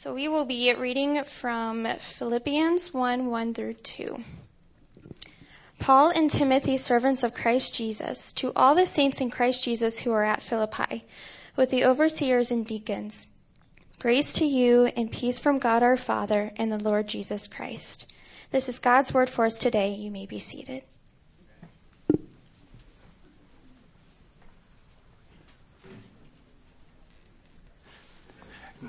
So we will be reading from Philippians 1 1 through 2. Paul and Timothy, servants of Christ Jesus, to all the saints in Christ Jesus who are at Philippi, with the overseers and deacons, grace to you and peace from God our Father and the Lord Jesus Christ. This is God's word for us today. You may be seated.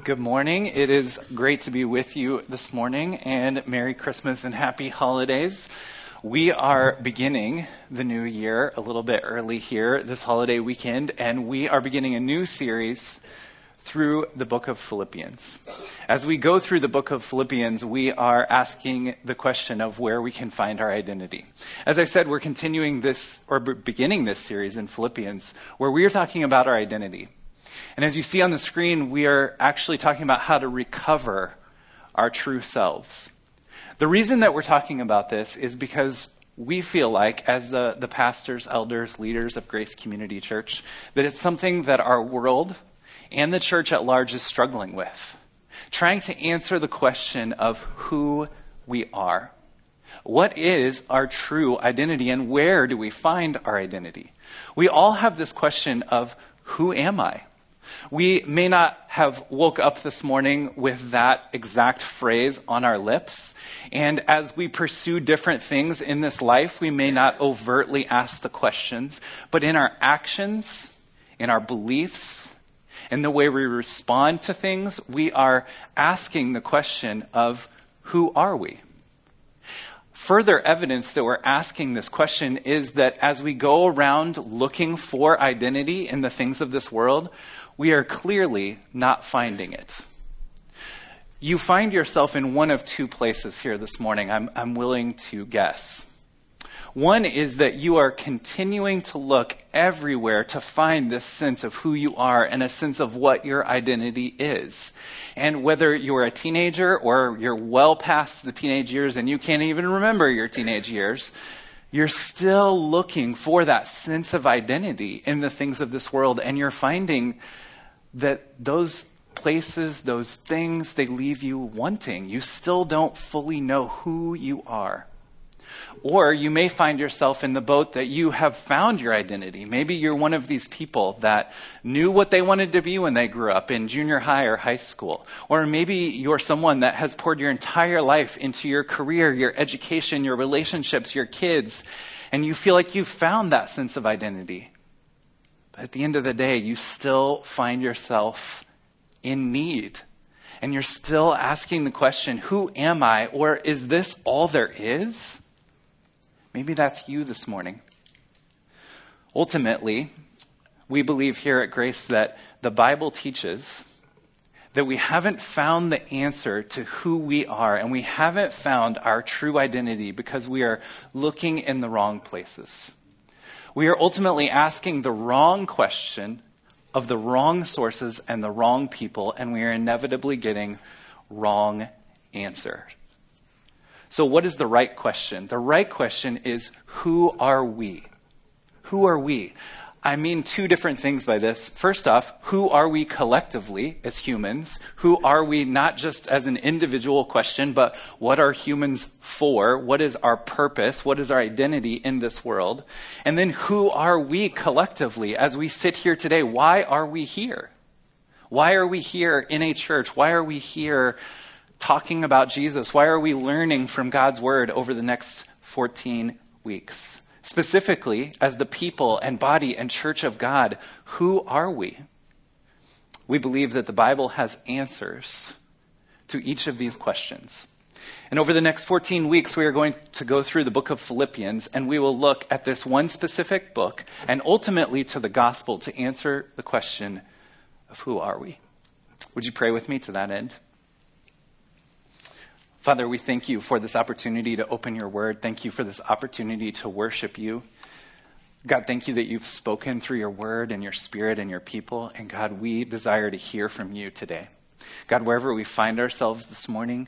Good morning. It is great to be with you this morning, and Merry Christmas and Happy Holidays. We are beginning the new year a little bit early here this holiday weekend, and we are beginning a new series through the book of Philippians. As we go through the book of Philippians, we are asking the question of where we can find our identity. As I said, we're continuing this, or beginning this series in Philippians, where we are talking about our identity. And as you see on the screen, we are actually talking about how to recover our true selves. The reason that we're talking about this is because we feel like, as the, the pastors, elders, leaders of Grace Community Church, that it's something that our world and the church at large is struggling with. Trying to answer the question of who we are. What is our true identity and where do we find our identity? We all have this question of who am I? We may not have woke up this morning with that exact phrase on our lips. And as we pursue different things in this life, we may not overtly ask the questions, but in our actions, in our beliefs, in the way we respond to things, we are asking the question of who are we? Further evidence that we're asking this question is that as we go around looking for identity in the things of this world, we are clearly not finding it. You find yourself in one of two places here this morning, I'm, I'm willing to guess. One is that you are continuing to look everywhere to find this sense of who you are and a sense of what your identity is. And whether you're a teenager or you're well past the teenage years and you can't even remember your teenage years, you're still looking for that sense of identity in the things of this world and you're finding that those places, those things, they leave you wanting. You still don't fully know who you are. Or you may find yourself in the boat that you have found your identity. Maybe you're one of these people that knew what they wanted to be when they grew up in junior high or high school. Or maybe you're someone that has poured your entire life into your career, your education, your relationships, your kids, and you feel like you've found that sense of identity at the end of the day, you still find yourself in need. And you're still asking the question, who am I? Or is this all there is? Maybe that's you this morning. Ultimately, we believe here at Grace that the Bible teaches that we haven't found the answer to who we are and we haven't found our true identity because we are looking in the wrong places we are ultimately asking the wrong question of the wrong sources and the wrong people, and we are inevitably getting wrong answer. So, what is the right question? The right question is who are we? Who are we? I mean two different things by this. First off, who are we collectively as humans? Who are we not just as an individual question, but what are humans for? What is our purpose? What is our identity in this world? And then who are we collectively as we sit here today? Why are we here? Why are we here in a church? Why are we here talking about Jesus? Why are we learning from God's word over the next 14 weeks? Specifically, as the people and body and church of God, who are we? We believe that the Bible has answers to each of these questions. And over the next 14 weeks, we are going to go through the book of Philippians, and we will look at this one specific book and ultimately to the gospel to answer the question of who are we. Would you pray with me to that end? Father, we thank you for this opportunity to open your word. Thank you for this opportunity to worship you. God, thank you that you've spoken through your word and your spirit and your people. And God, we desire to hear from you today. God, wherever we find ourselves this morning,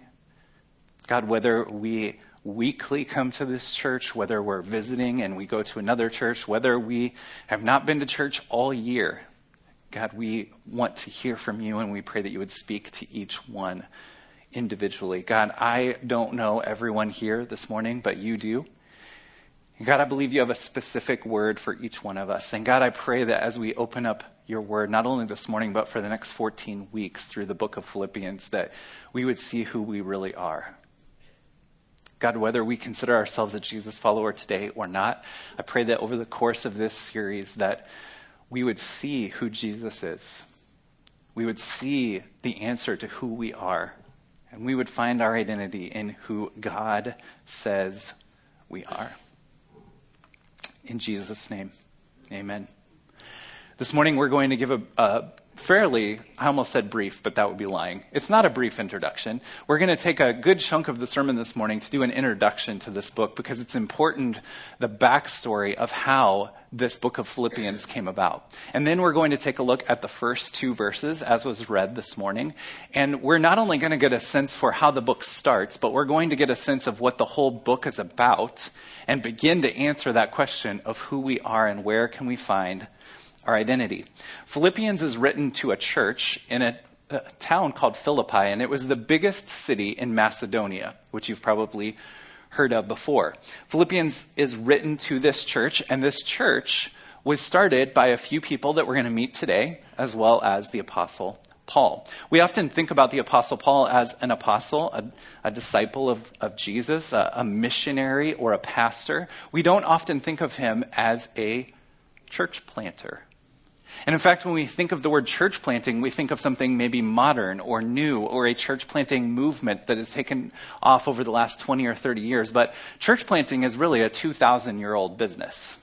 God, whether we weekly come to this church, whether we're visiting and we go to another church, whether we have not been to church all year, God, we want to hear from you, and we pray that you would speak to each one individually. God, I don't know everyone here this morning, but you do. God, I believe you have a specific word for each one of us. And God, I pray that as we open up your word, not only this morning, but for the next 14 weeks through the book of Philippians, that we would see who we really are. God, whether we consider ourselves a Jesus follower today or not, I pray that over the course of this series that we would see who Jesus is. We would see the answer to who we are. And we would find our identity in who God says we are. In Jesus' name, amen. This morning we're going to give a, a fairly, I almost said brief, but that would be lying. It's not a brief introduction. We're going to take a good chunk of the sermon this morning to do an introduction to this book because it's important, the backstory of how this book of Philippians came about. And then we're going to take a look at the first two verses as was read this morning. And we're not only going to get a sense for how the book starts, but we're going to get a sense of what the whole book is about and begin to answer that question of who we are and where can we find our identity. Philippians is written to a church in a, a, town called Philippi, and it was the biggest city in Macedonia, which you've probably heard of before. Philippians is written to this church, and this church was started by a few people that we're going to meet today, as well as the Apostle Paul. We often think about the Apostle Paul as an apostle, a, a disciple of, of Jesus, a, a missionary, or a pastor. We don't often think of him as a church planter. And in fact, when we think of the word church planting, we think of something maybe modern or new or a church planting movement that has taken off over the last 20 or 30 years. But church planting is really a 2,000 year old business.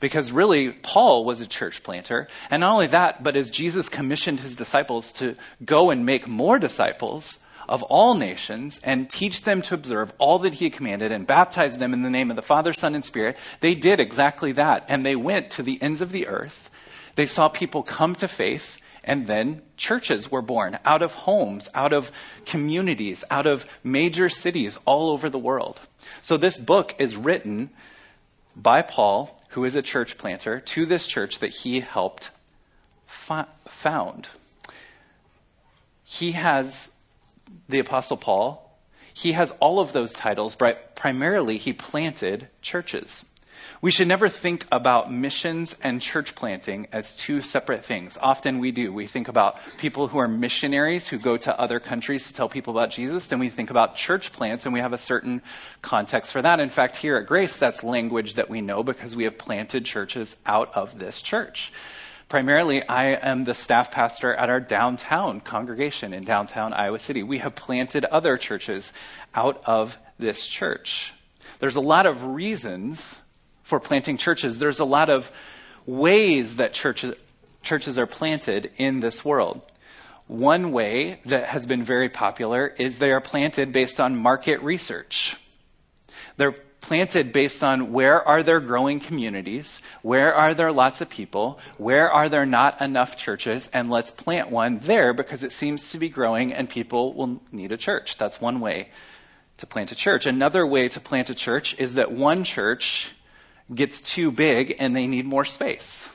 Because really, Paul was a church planter. And not only that, but as Jesus commissioned his disciples to go and make more disciples of all nations and teach them to observe all that he commanded and baptize them in the name of the Father, Son, and Spirit, they did exactly that. And they went to the ends of the earth they saw people come to faith, and then churches were born out of homes, out of communities, out of major cities all over the world. So this book is written by Paul, who is a church planter, to this church that he helped found. He has, the Apostle Paul, he has all of those titles, but primarily he planted churches. We should never think about missions and church planting as two separate things. Often we do. We think about people who are missionaries who go to other countries to tell people about Jesus. Then we think about church plants, and we have a certain context for that. In fact, here at Grace, that's language that we know because we have planted churches out of this church. Primarily, I am the staff pastor at our downtown congregation in downtown Iowa City. We have planted other churches out of this church. There's a lot of reasons for planting churches. There's a lot of ways that churches, churches are planted in this world. One way that has been very popular is they are planted based on market research. They're planted based on where are there growing communities, where are there lots of people, where are there not enough churches, and let's plant one there because it seems to be growing and people will need a church. That's one way to plant a church. Another way to plant a church is that one church gets too big and they need more space.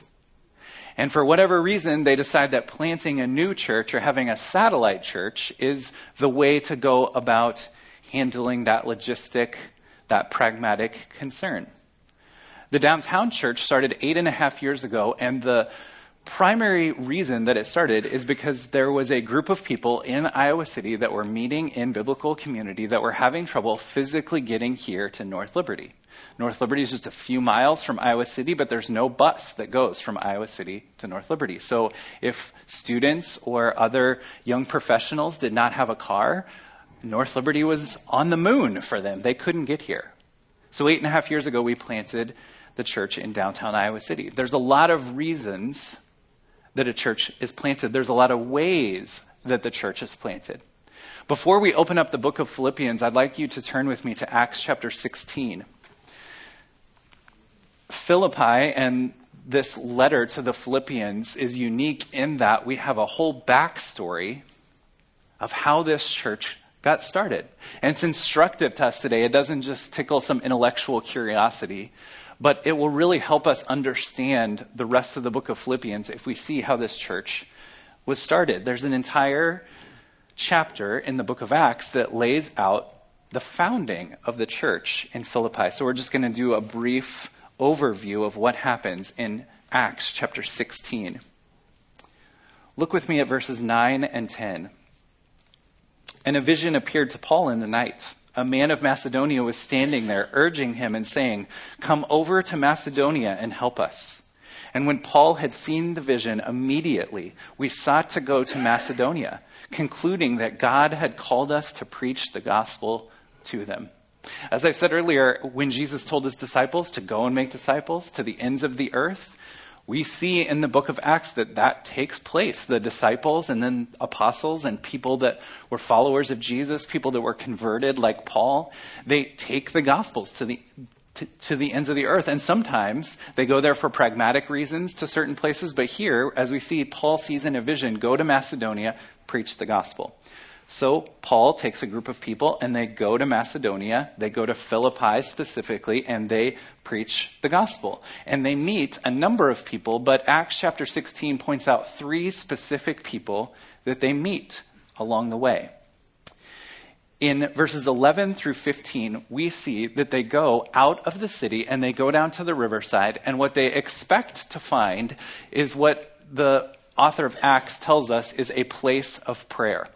And for whatever reason, they decide that planting a new church or having a satellite church is the way to go about handling that logistic, that pragmatic concern. The downtown church started eight and a half years ago, and the primary reason that it started is because there was a group of people in Iowa City that were meeting in biblical community that were having trouble physically getting here to North Liberty. North Liberty is just a few miles from Iowa City, but there's no bus that goes from Iowa City to North Liberty. So if students or other young professionals did not have a car, North Liberty was on the moon for them. They couldn't get here. So eight and a half years ago, we planted the church in downtown Iowa City. There's a lot of reasons that a church is planted, there's a lot of ways that the church is planted. Before we open up the book of Philippians, I'd like you to turn with me to Acts chapter 16. Philippi and this letter to the Philippians is unique in that we have a whole backstory of how this church got started. And it's instructive to us today. It doesn't just tickle some intellectual curiosity, But it will really help us understand the rest of the book of Philippians if we see how this church was started. There's an entire chapter in the book of Acts that lays out the founding of the church in Philippi. So we're just going to do a brief overview of what happens in Acts chapter 16. Look with me at verses 9 and 10. And a vision appeared to Paul in the night. A man of Macedonia was standing there, urging him and saying, Come over to Macedonia and help us. And when Paul had seen the vision, immediately we sought to go to Macedonia, concluding that God had called us to preach the gospel to them. As I said earlier, when Jesus told his disciples to go and make disciples to the ends of the earth, we see in the book of Acts that that takes place. The disciples and then apostles and people that were followers of Jesus, people that were converted like Paul, they take the gospels to the to, to, the ends of the earth. And sometimes they go there for pragmatic reasons to certain places. But here, as we see, Paul sees in a vision go to Macedonia, preach the gospel. So Paul takes a group of people and they go to Macedonia, they go to Philippi specifically, and they preach the gospel. And they meet a number of people, but Acts chapter 16 points out three specific people that they meet along the way. In verses 11 through 15, we see that they go out of the city and they go down to the riverside, and what they expect to find is what the author of Acts tells us is a place of prayer.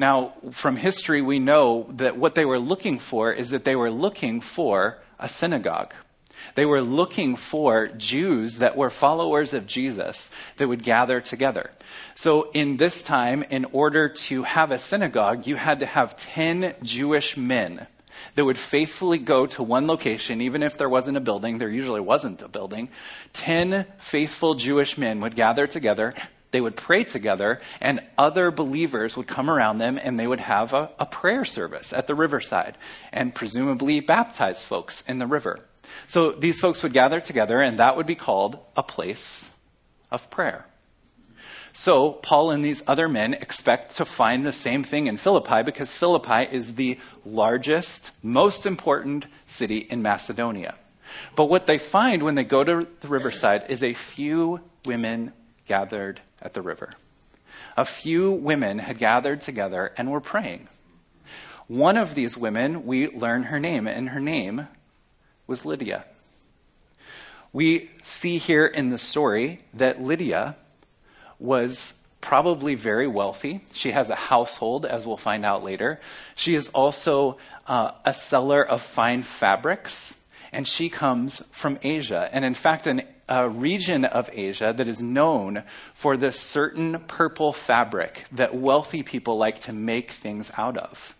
Now, from history, we know that what they were looking for is that they were looking for a synagogue. They were looking for Jews that were followers of Jesus that would gather together. So, in this time, in order to have a synagogue, you had to have 10 Jewish men that would faithfully go to one location, even if there wasn't a building. There usually wasn't a building. 10 faithful Jewish men would gather together they would pray together, and other believers would come around them and they would have a, a, prayer service at the riverside and presumably baptize folks in the river. So these folks would gather together, and that would be called a place of prayer. So Paul and these other men expect to find the same thing in Philippi because Philippi is the largest, most important city in Macedonia. But what they find when they go to the riverside is a few women gathered at the river. A few women had gathered together and were praying. One of these women, we learn her name, and her name was Lydia. We see here in the story that Lydia was probably very wealthy. She has a household, as we'll find out later. She is also uh, a seller of fine fabrics, and she comes from Asia. And in fact, an a region of Asia that is known for this certain purple fabric that wealthy people like to make things out of.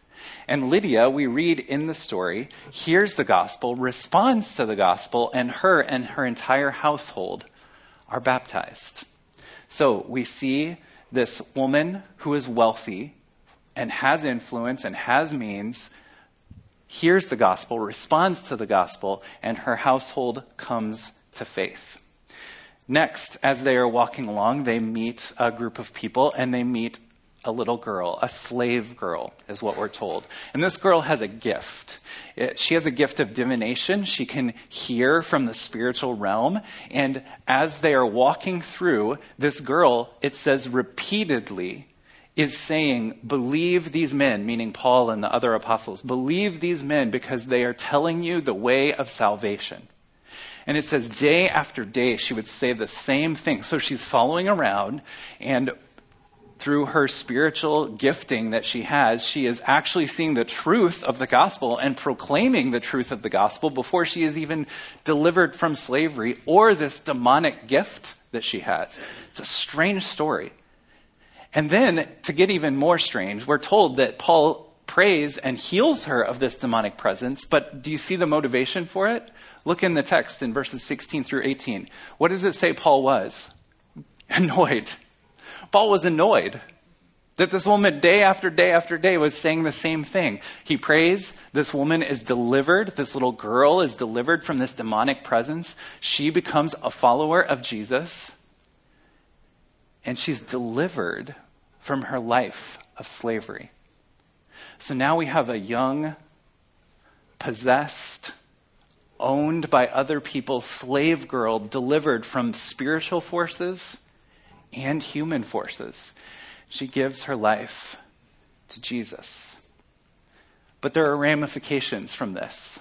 And Lydia, we read in the story, hears the gospel, responds to the gospel, and her and her entire household are baptized. So we see this woman who is wealthy and has influence and has means hears the gospel, responds to the gospel, and her household comes to faith. Next, as they are walking along, they meet a group of people and they meet a little girl, a slave girl, is what we're told. And this girl has a gift. It, she has a gift of divination. She can hear from the spiritual realm. And as they are walking through, this girl, it says repeatedly, is saying, Believe these men, meaning Paul and the other apostles, believe these men because they are telling you the way of salvation. And it says day after day she would say the same thing. So she's following around, and through her spiritual gifting that she has, she is actually seeing the truth of the gospel and proclaiming the truth of the gospel before she is even delivered from slavery or this demonic gift that she has. It's a strange story. And then, to get even more strange, we're told that Paul prays and heals her of this demonic presence, but do you see the motivation for it? Look in the text in verses 16 through 18. What does it say Paul was? Annoyed. Paul was annoyed that this woman, day after day after day, was saying the same thing. He prays, this woman is delivered, this little girl is delivered from this demonic presence. She becomes a follower of Jesus, and she's delivered from her life of slavery. So now we have a young, possessed, owned by other people slave girl delivered from spiritual forces and human forces. She gives her life to Jesus. But there are ramifications from this.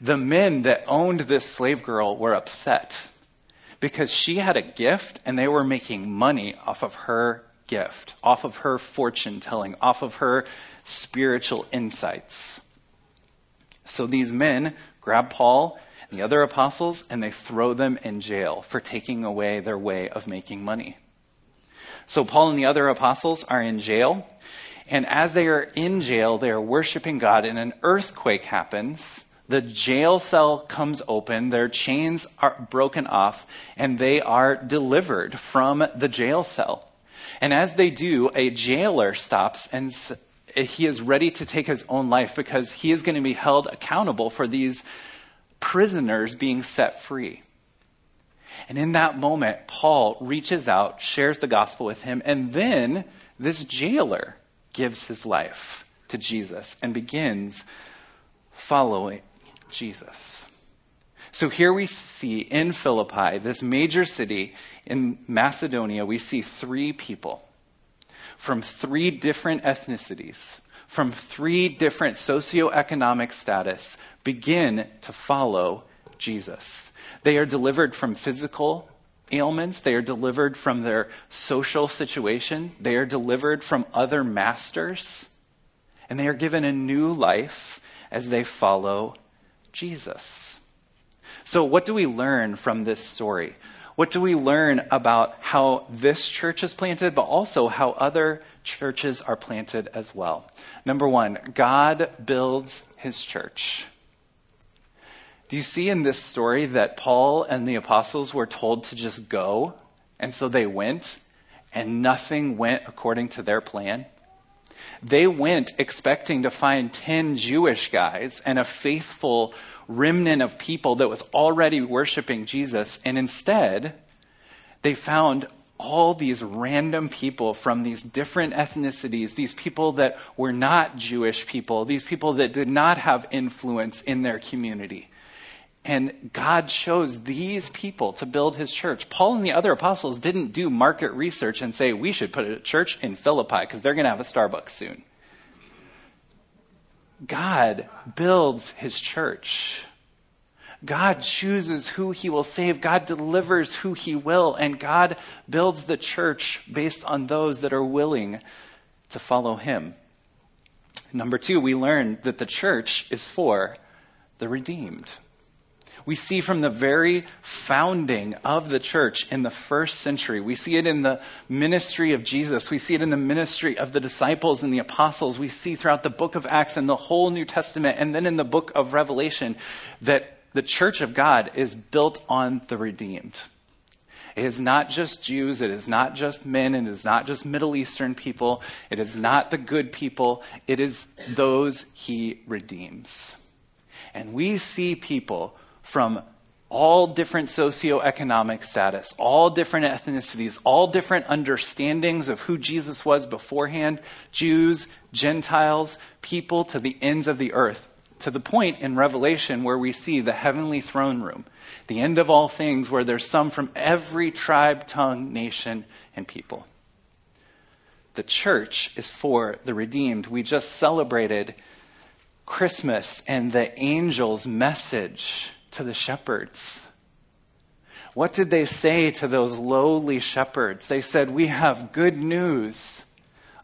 The men that owned this slave girl were upset because she had a gift and they were making money off of her gift, off of her fortune telling, off of her spiritual insights. So these men grab Paul and the other apostles and they throw them in jail for taking away their way of making money. So Paul and the other apostles are in jail. And as they are in jail, they are worshiping God, and an earthquake happens. The jail cell comes open, their chains are broken off, and they are delivered from the jail cell. And as they do, a jailer stops and he is ready to take his own life because he is going to be held accountable for these prisoners being set free. And in that moment, Paul reaches out, shares the gospel with him, and then this jailer gives his life to Jesus and begins following Jesus. So here we see in Philippi, this major city in Macedonia, we see three people from three different ethnicities, from three different socioeconomic status, begin to follow Jesus. They are delivered from physical ailments, they are delivered from their social situation, they are delivered from other masters, and they are given a new life as they follow Jesus. So, what do we learn from this story? What do we learn about how this church is planted, but also how other churches are planted as well? Number one, God builds his church. Do you see in this story that Paul and the apostles were told to just go? And so they went, and nothing went according to their plan? They went expecting to find 10 Jewish guys and a faithful remnant of people that was already worshiping Jesus. And instead, they found all these random people from these different ethnicities, these people that were not Jewish people, these people that did not have influence in their community. And God chose these people to build his church. Paul and the other apostles didn't do market research and say, we should put a church in Philippi because they're going to have a Starbucks soon. God builds his church. God chooses who he will save. God delivers who he will. And God builds the church based on those that are willing to follow him. Number two, we learn that the church is for the redeemed we see from the very founding of the church in the first century. We see it in the ministry of Jesus. We see it in the ministry of the disciples and the apostles. We see throughout the book of Acts and the whole New Testament, and then in the book of Revelation, that the church of God is built on the redeemed. It is not just Jews, it is not just men, it is not just Middle Eastern people, it is not the good people, it is those he redeems. And we see people from all different socioeconomic status, all different ethnicities, all different understandings of who Jesus was beforehand Jews, Gentiles, people to the ends of the earth, to the point in Revelation where we see the heavenly throne room, the end of all things, where there's some from every tribe, tongue, nation, and people. The church is for the redeemed. We just celebrated Christmas and the angel's message to the shepherds? What did they say to those lowly shepherds? They said, We have good news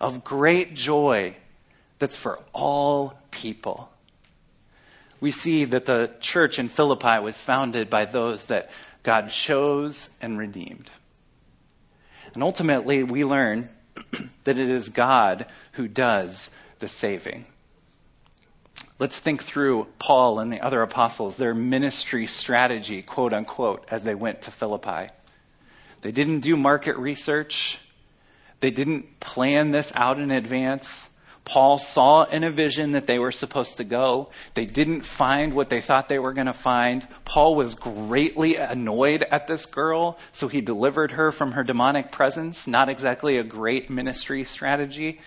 of great joy that's for all people. We see that the church in Philippi was founded by those that God chose and redeemed. And ultimately, we learn that it is God who does the saving. Let's think through Paul and the other apostles, their ministry strategy, quote unquote, as they went to Philippi. They didn't do market research, they didn't plan this out in advance. Paul saw in a vision that they were supposed to go. They didn't find what they thought they were going to find. Paul was greatly annoyed at this girl, so he delivered her from her demonic presence. Not exactly a great ministry strategy.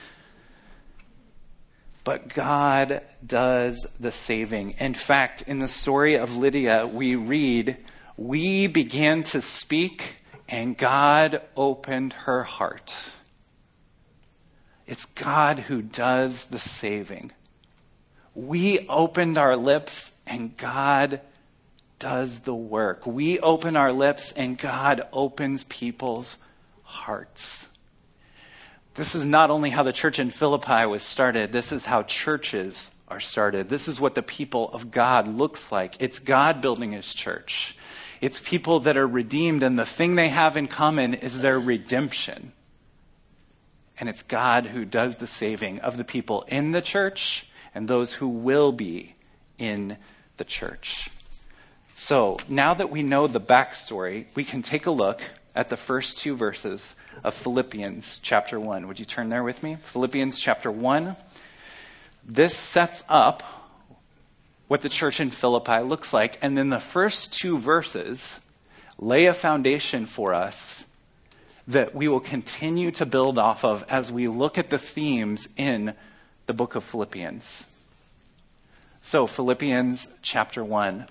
But God does the saving. In fact, in the story of Lydia, we read, We began to speak, and God opened her heart. It's God who does the saving. We opened our lips, and God does the work. We open our lips, and God opens people's hearts. This is not only how the church in Philippi was started, this is how churches are started. This is what the people of God looks like. It's God building his church. It's people that are redeemed, and the thing they have in common is their redemption. And it's God who does the saving of the people in the church and those who will be in the church. So now that we know the backstory, we can take a look at the first two verses of Philippians chapter 1. Would you turn there with me? Philippians chapter 1. This sets up what the church in Philippi looks like. And then the first two verses lay a foundation for us that we will continue to build off of as we look at the themes in the book of Philippians. So, Philippians chapter 1.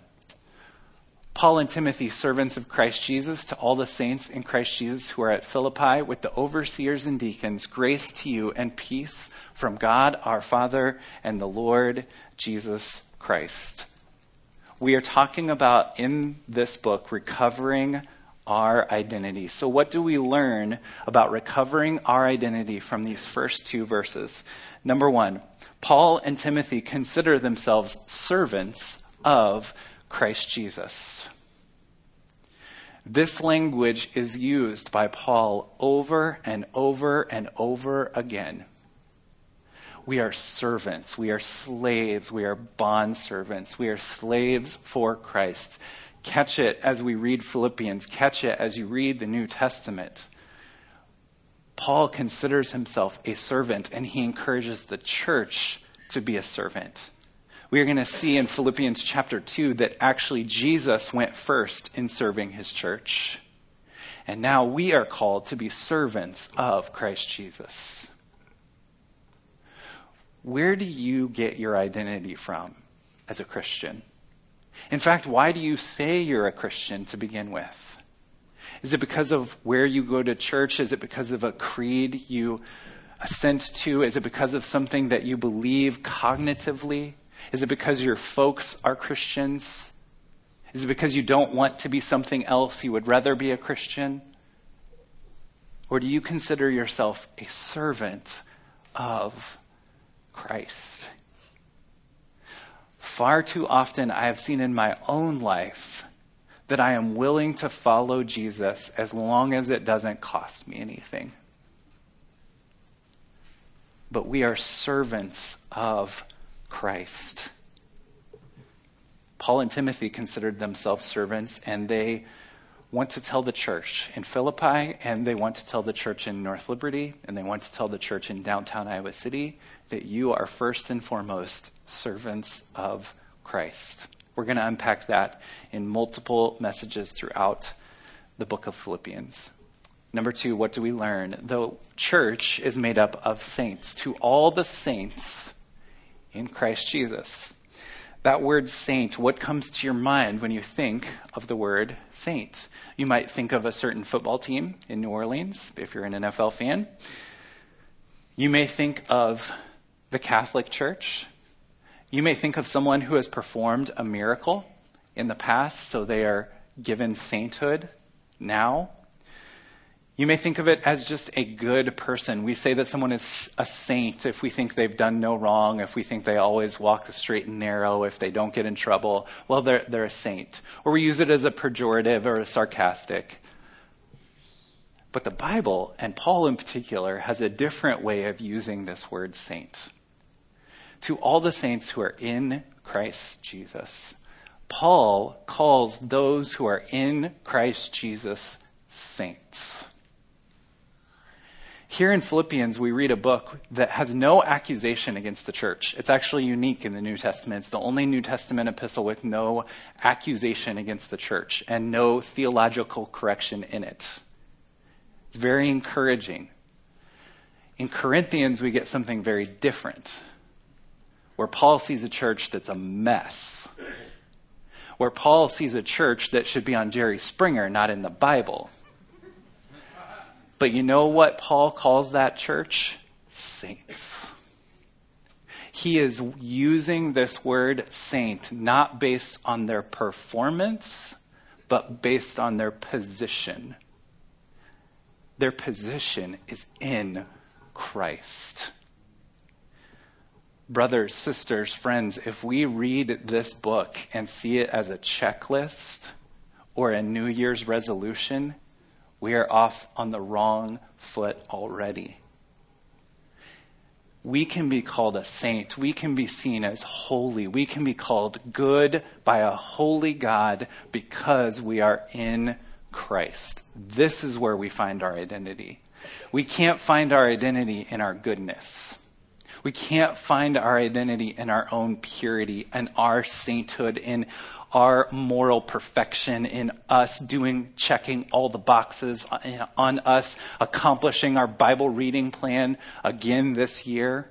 Paul and Timothy, servants of Christ Jesus, to all the saints in Christ Jesus who are at Philippi, with the overseers and deacons, grace to you and peace from God our Father and the Lord Jesus Christ. We are talking about in this book recovering our identity. So, what do we learn about recovering our identity from these first two verses? Number one, Paul and Timothy consider themselves servants of Christ Jesus. This language is used by Paul over and over and over again. We are servants. We are slaves. We are bond servants. We are slaves for Christ. Catch it as we read Philippians. Catch it as you read the New Testament. Paul considers himself a servant and he encourages the church to be a servant we are going to see in Philippians chapter 2 that actually Jesus went first in serving his church. And now we are called to be servants of Christ Jesus. Where do you get your identity from as a Christian? In fact, why do you say you're a Christian to begin with? Is it because of where you go to church? Is it because of a creed you assent to? Is it because of something that you believe cognitively? Is it because your folks are Christians? Is it because you don't want to be something else? You would rather be a Christian? Or do you consider yourself a servant of Christ? Far too often, I have seen in my own life that I am willing to follow Jesus as long as it doesn't cost me anything. But we are servants of Christ. Paul and Timothy considered themselves servants, and they want to tell the church in Philippi, and they want to tell the church in North Liberty, and they want to tell the church in downtown Iowa City that you are first and foremost servants of Christ. We're going to unpack that in multiple messages throughout the book of Philippians. Number two, what do we learn? The church is made up of saints. To all the saints, in Christ Jesus. That word saint, what comes to your mind when you think of the word saint? You might think of a certain football team in New Orleans, if you're an NFL fan. You may think of the Catholic Church. You may think of someone who has performed a miracle in the past, so they are given sainthood now. You may think of it as just a good person. We say that someone is a saint if we think they've done no wrong, if we think they always walk the straight and narrow, if they don't get in trouble. Well, they're, they're a saint. Or we use it as a pejorative or a sarcastic. But the Bible, and Paul in particular, has a different way of using this word saint. To all the saints who are in Christ Jesus, Paul calls those who are in Christ Jesus saints. Here in Philippians, we read a book that has no accusation against the church. It's actually unique in the New Testament. It's the only New Testament epistle with no accusation against the church and no theological correction in it. It's very encouraging. In Corinthians, we get something very different. where Paul sees a church that's a mess, where Paul sees a church that should be on Jerry Springer, not in the Bible. But you know what Paul calls that church? Saints. He is using this word saint not based on their performance, but based on their position. Their position is in Christ. Brothers, sisters, friends, if we read this book and see it as a checklist or a New Year's resolution, we are off on the wrong foot already. We can be called a saint. We can be seen as holy. We can be called good by a holy God because we are in Christ. This is where we find our identity. We can't find our identity in our goodness. We can't find our identity in our own purity and our sainthood, in our moral perfection, in us doing, checking all the boxes, uh, on us accomplishing our Bible reading plan again this year.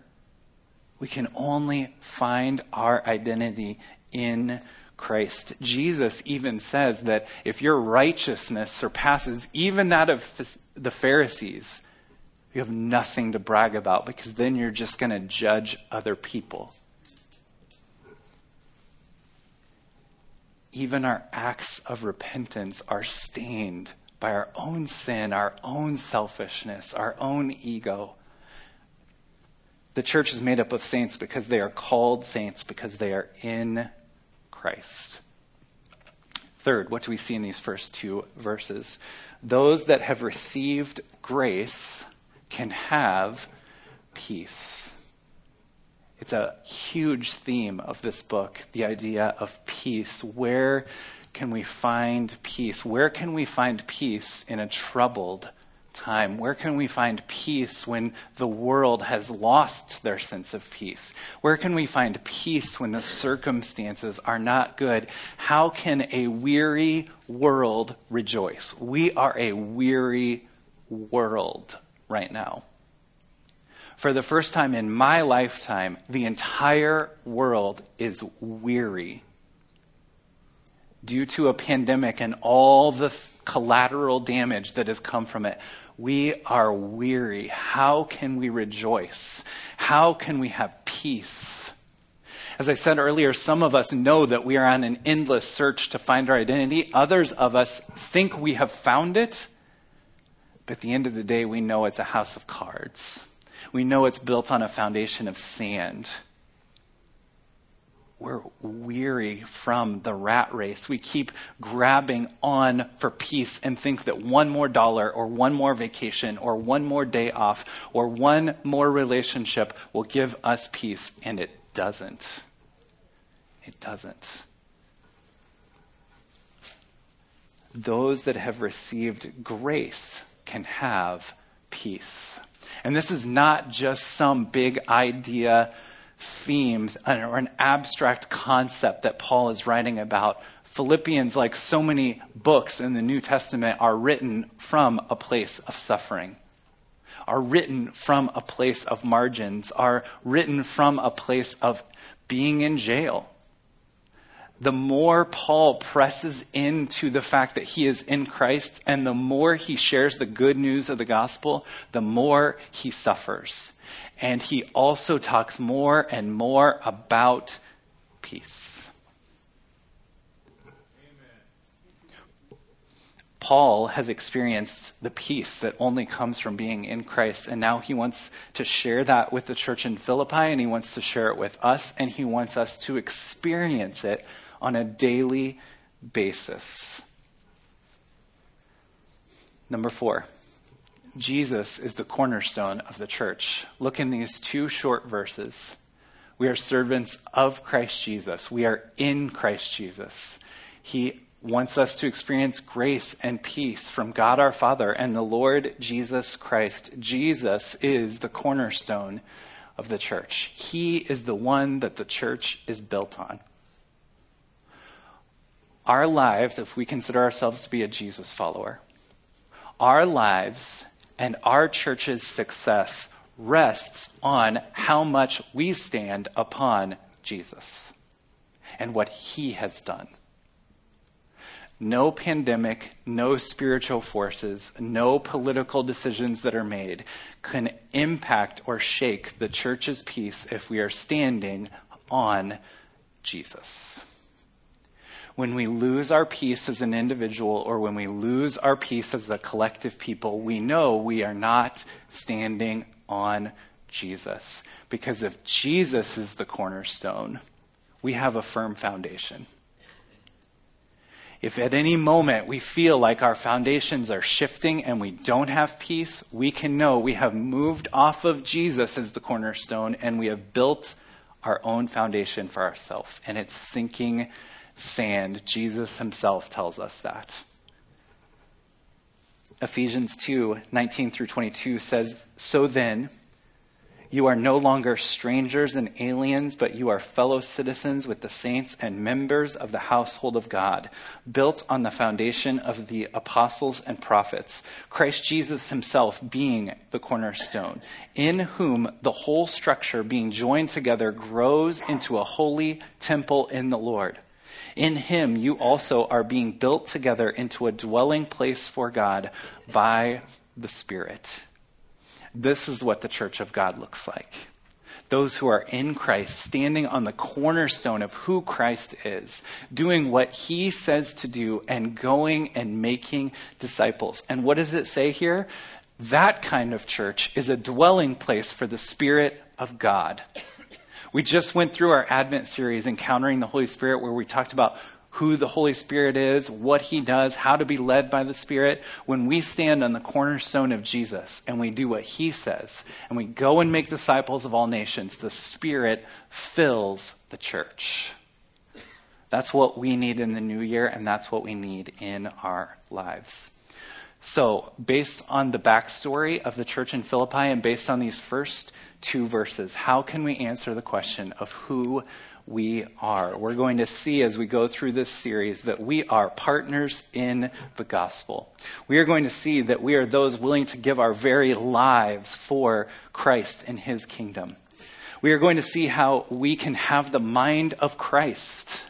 We can only find our identity in Christ. Jesus even says that if your righteousness surpasses even that of the Pharisees, you have nothing to brag about because then you're just going to judge other people. Even our acts of repentance are stained by our own sin, our own selfishness, our own ego. The church is made up of saints because they are called saints because they are in Christ. Third, what do we see in these first two verses? Those that have received grace can have peace. It's a huge theme of this book, the idea of peace. Where can we find peace? Where can we find peace in a troubled time? Where can we find peace when the world has lost their sense of peace? Where can we find peace when the circumstances are not good? How can a weary world rejoice? We are a weary world right now. For the first time in my lifetime, the entire world is weary due to a pandemic and all the collateral damage that has come from it. We are weary. How can we rejoice? How can we have peace? As I said earlier, some of us know that we are on an endless search to find our identity. Others of us think we have found it but at the end of the day, we know it's a house of cards. We know it's built on a foundation of sand. We're weary from the rat race. We keep grabbing on for peace and think that one more dollar or one more vacation or one more day off or one more relationship will give us peace, and it doesn't. It doesn't. Those that have received grace can have peace. And this is not just some big idea, themes, or an abstract concept that Paul is writing about. Philippians, like so many books in the New Testament, are written from a place of suffering, are written from a place of margins, are written from a place of being in jail the more Paul presses into the fact that he is in Christ and the more he shares the good news of the gospel, the more he suffers. And he also talks more and more about peace. Paul has experienced the peace that only comes from being in Christ, and now he wants to share that with the church in Philippi, and he wants to share it with us, and he wants us to experience it on a daily basis. Number four, Jesus is the cornerstone of the church. Look in these two short verses. We are servants of Christ Jesus. We are in Christ Jesus. He wants us to experience grace and peace from God our Father and the Lord Jesus Christ. Jesus is the cornerstone of the church. He is the one that the church is built on our lives, if we consider ourselves to be a Jesus follower, our lives and our church's success rests on how much we stand upon Jesus and what he has done. No pandemic, no spiritual forces, no political decisions that are made can impact or shake the church's peace if we are standing on Jesus. When we lose our peace as an individual or when we lose our peace as a collective people, we know we are not standing on Jesus. Because if Jesus is the cornerstone, we have a firm foundation. If at any moment we feel like our foundations are shifting and we don't have peace, we can know we have moved off of Jesus as the cornerstone and we have built our own foundation for ourselves. And it's sinking sand. Jesus himself tells us that. Ephesians 2 19 through 22 says, So then, you are no longer strangers and aliens, but you are fellow citizens with the saints and members of the household of God, built on the foundation of the apostles and prophets, Christ Jesus himself being the cornerstone, in whom the whole structure being joined together grows into a holy temple in the Lord. In him you also are being built together into a dwelling place for God by the Spirit. This is what the church of God looks like. Those who are in Christ, standing on the cornerstone of who Christ is, doing what he says to do, and going and making disciples. And what does it say here? That kind of church is a dwelling place for the Spirit of God. We just went through our Advent series, Encountering the Holy Spirit, where we talked about who the Holy Spirit is, what he does, how to be led by the Spirit, when we stand on the cornerstone of Jesus and we do what he says and we go and make disciples of all nations, the Spirit fills the church. That's what we need in the new year, and that's what we need in our lives. So, based on the backstory of the church in Philippi and based on these first two verses, how can we answer the question of who we are. We're going to see as we go through this series that we are partners in the gospel. We are going to see that we are those willing to give our very lives for Christ and his kingdom. We are going to see how we can have the mind of Christ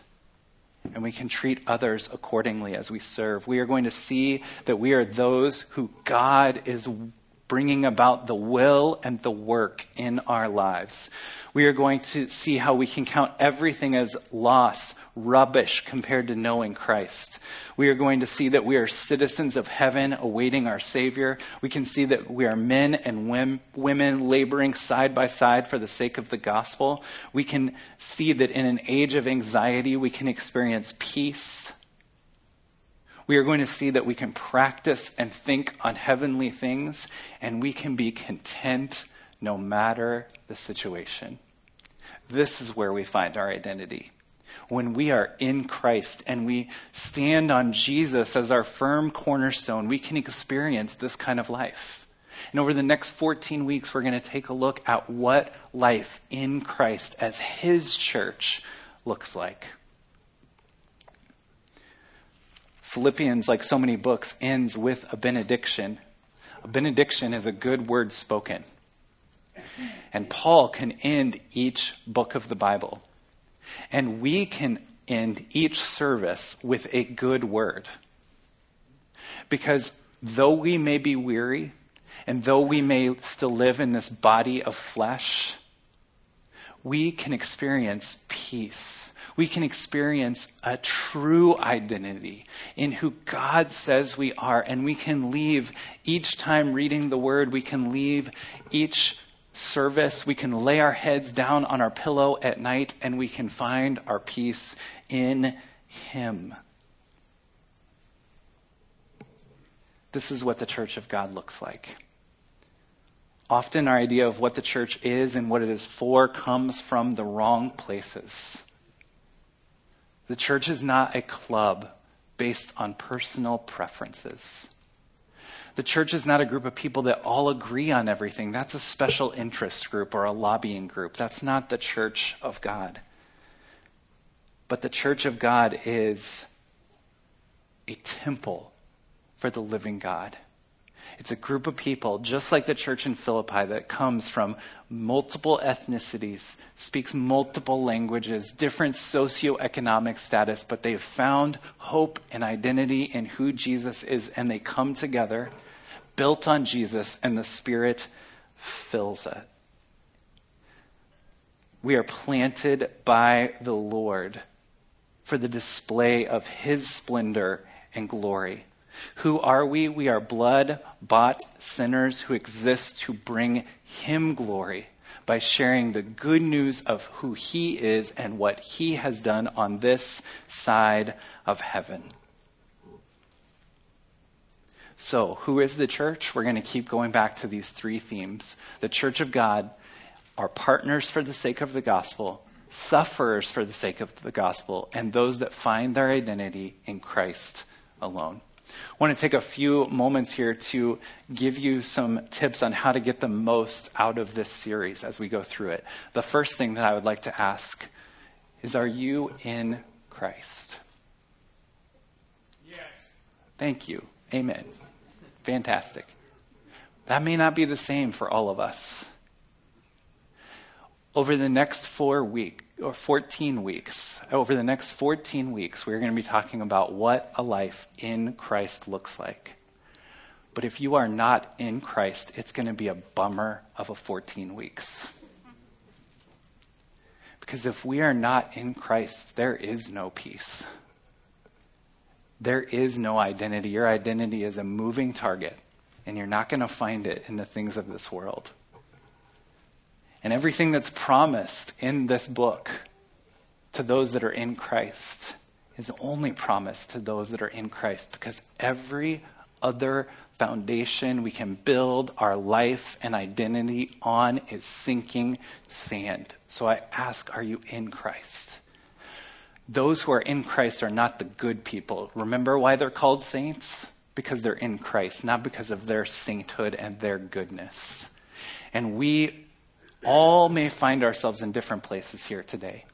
and we can treat others accordingly as we serve. We are going to see that we are those who God is bringing about the will and the work in our lives. We are going to see how we can count everything as loss, rubbish compared to knowing Christ. We are going to see that we are citizens of heaven awaiting our Savior. We can see that we are men and women laboring side by side for the sake of the gospel. We can see that in an age of anxiety, we can experience peace we are going to see that we can practice and think on heavenly things, and we can be content no matter the situation. This is where we find our identity. When we are in Christ and we stand on Jesus as our firm cornerstone, we can experience this kind of life. And over the next 14 weeks, we're going to take a look at what life in Christ as His church looks like. Philippians, like so many books, ends with a benediction. A benediction is a good word spoken. And Paul can end each book of the Bible. And we can end each service with a good word. Because though we may be weary, and though we may still live in this body of flesh, we can experience peace we can experience a true identity in who God says we are. And we can leave each time reading the word, we can leave each service, we can lay our heads down on our pillow at night, and we can find our peace in Him. This is what the church of God looks like. Often, our idea of what the church is and what it is for comes from the wrong places. The church is not a club based on personal preferences. The church is not a group of people that all agree on everything. That's a special interest group or a lobbying group. That's not the church of God. But the church of God is a temple for the living God. It's a group of people, just like the church in Philippi, that comes from multiple ethnicities, speaks multiple languages, different socioeconomic status, but they've found hope and identity in who Jesus is, and they come together, built on Jesus, and the Spirit fills it. We are planted by the Lord for the display of His splendor and glory. Who are we? We are blood bought sinners who exist to bring Him glory by sharing the good news of who He is and what He has done on this side of heaven. So, who is the church? We're going to keep going back to these three themes. The church of God are partners for the sake of the gospel, sufferers for the sake of the gospel, and those that find their identity in Christ alone. I want to take a few moments here to give you some tips on how to get the most out of this series as we go through it. The first thing that I would like to ask is Are you in Christ? Yes. Thank you. Amen. Fantastic. That may not be the same for all of us. Over the next four weeks, or 14 weeks, over the next 14 weeks, we're going to be talking about what a life in Christ looks like. But if you are not in Christ, it's going to be a bummer of a 14 weeks. Because if we are not in Christ, there is no peace. There is no identity. Your identity is a moving target, and you're not going to find it in the things of this world. And everything that's promised in this book to those that are in Christ is only promised to those that are in Christ because every other foundation we can build our life and identity on is sinking sand. So I ask, are you in Christ? Those who are in Christ are not the good people. Remember why they're called saints? Because they're in Christ, not because of their sainthood and their goodness. And we all may find ourselves in different places here today.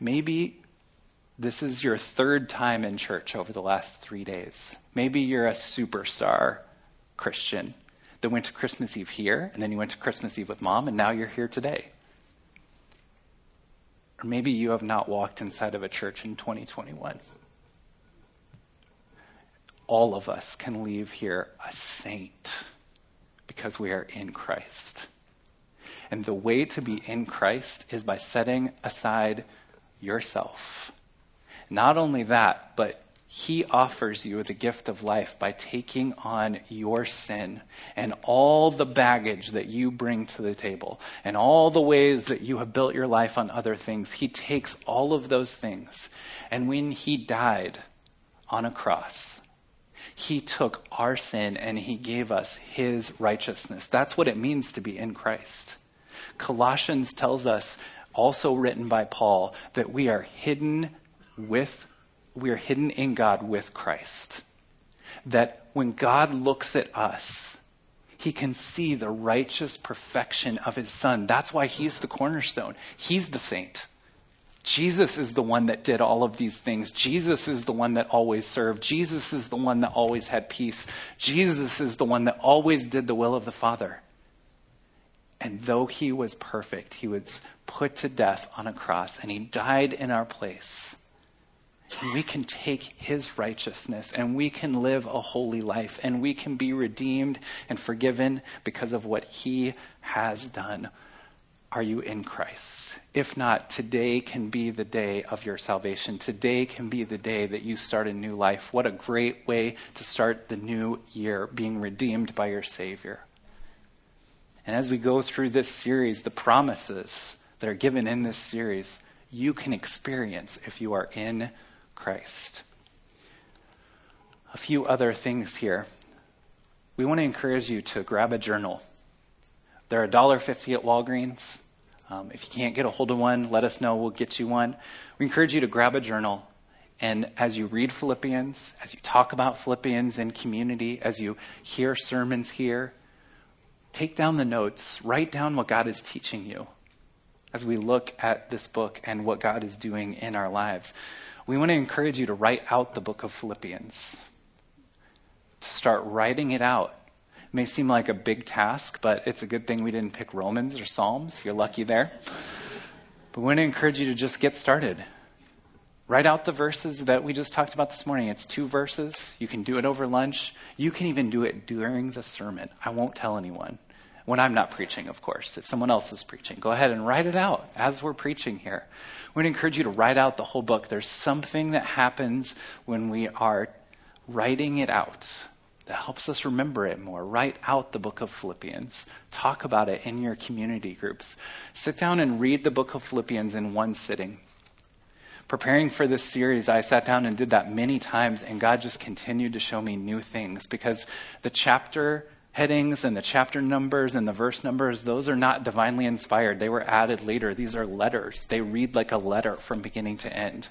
Maybe this is your third time in church over the last three days. Maybe you're a superstar Christian that went to Christmas Eve here, and then you went to Christmas Eve with mom, and now you're here today. Or maybe you have not walked inside of a church in 2021. All of us can leave here a saint because we are in Christ. And the way to be in Christ is by setting aside yourself. Not only that, but he offers you the gift of life by taking on your sin and all the baggage that you bring to the table and all the ways that you have built your life on other things. He takes all of those things. And when he died on a cross, he took our sin and he gave us his righteousness. That's what it means to be in Christ. Colossians tells us, also written by Paul, that we are hidden with we are hidden in God with Christ. That when God looks at us, he can see the righteous perfection of his son. That's why he's the cornerstone. He's the saint. Jesus is the one that did all of these things. Jesus is the one that always served. Jesus is the one that always had peace. Jesus is the one that always did the will of the Father. And though he was perfect, he was put to death on a cross and he died in our place. And we can take his righteousness and we can live a holy life and we can be redeemed and forgiven because of what he has done. Are you in Christ? If not, today can be the day of your salvation. Today can be the day that you start a new life. What a great way to start the new year, being redeemed by your Savior. And as we go through this series, the promises that are given in this series, you can experience if you are in Christ. A few other things here. We want to encourage you to grab a journal. They're $1.50 at Walgreens. Um, if you can't get a hold of one, let us know. We'll get you one. We encourage you to grab a journal. And as you read Philippians, as you talk about Philippians in community, as you hear sermons here, take down the notes, write down what God is teaching you as we look at this book and what God is doing in our lives. We want to encourage you to write out the book of Philippians. to start writing it out. It may seem like a big task, but it's a good thing we didn't pick Romans or Psalms. You're lucky there. But we want to encourage you to just get started. Write out the verses that we just talked about this morning. It's two verses. You can do it over lunch. You can even do it during the sermon. I won't tell anyone. When I'm not preaching, of course. If someone else is preaching, go ahead and write it out as we're preaching here. We would encourage you to write out the whole book. There's something that happens when we are writing it out that helps us remember it more. Write out the book of Philippians. Talk about it in your community groups. Sit down and read the book of Philippians in one sitting. Preparing for this series, I sat down and did that many times, and God just continued to show me new things because the chapter headings and the chapter numbers and the verse numbers, those are not divinely inspired. They were added later. These are letters. They read like a letter from beginning to end.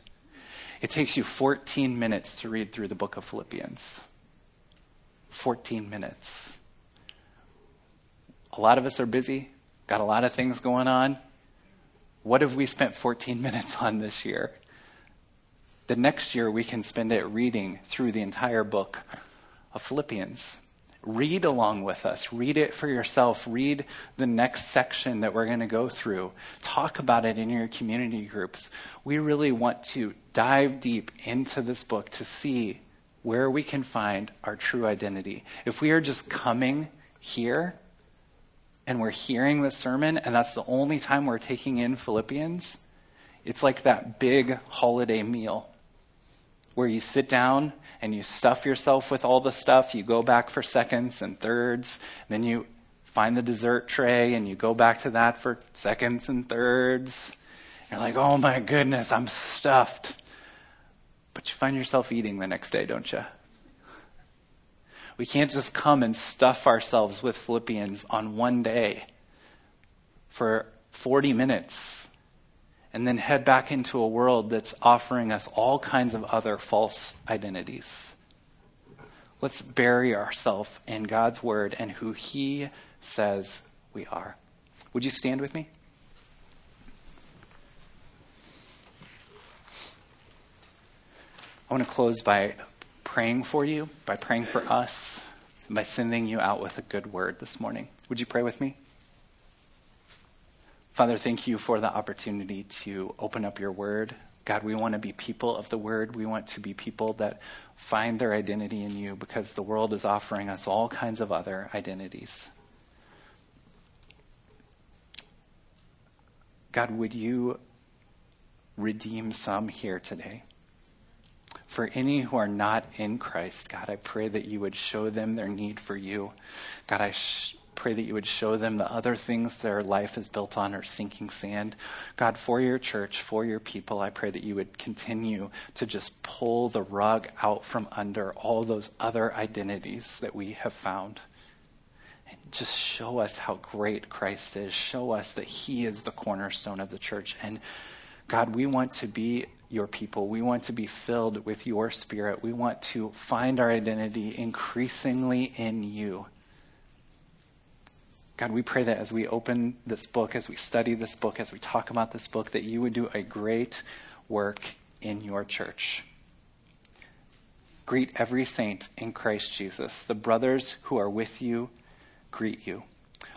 It takes you 14 minutes to read through the book of Philippians. 14 minutes. A lot of us are busy, got a lot of things going on. What have we spent 14 minutes on this year? The next year, we can spend it reading through the entire book of Philippians. Read along with us. Read it for yourself. Read the next section that we're going to go through. Talk about it in your community groups. We really want to dive deep into this book to see where we can find our true identity. If we are just coming here and we're hearing the sermon and that's the only time we're taking in Philippians, it's like that big holiday meal where you sit down and you stuff yourself with all the stuff. You go back for seconds and thirds. Then you find the dessert tray and you go back to that for seconds and thirds. You're like, oh my goodness, I'm stuffed. But you find yourself eating the next day, don't you? We can't just come and stuff ourselves with Philippians on one day for 40 minutes and then head back into a world that's offering us all kinds of other false identities. Let's bury ourselves in God's word and who He says we are. Would you stand with me? I want to close by praying for you, by praying for us, and by sending you out with a good word this morning. Would you pray with me? Father, thank you for the opportunity to open up your word. God, we want to be people of the word. We want to be people that find their identity in you because the world is offering us all kinds of other identities. God, would you redeem some here today? For any who are not in Christ, God, I pray that you would show them their need for you. God, I sh- pray that you would show them the other things their life is built on are sinking sand. God, for your church, for your people, I pray that you would continue to just pull the rug out from under all those other identities that we have found. And just show us how great Christ is. Show us that he is the cornerstone of the church. And God, we want to be your people. We want to be filled with your spirit. We want to find our identity increasingly in you. God, we pray that as we open this book, as we study this book, as we talk about this book, that you would do a great work in your church. Greet every saint in Christ Jesus. The brothers who are with you greet you.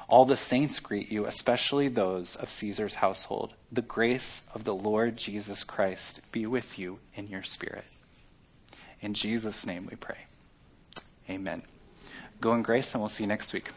All the saints greet you, especially those of Caesar's household. The grace of the Lord Jesus Christ be with you in your spirit. In Jesus' name we pray. Amen. Go in grace, and we'll see you next week.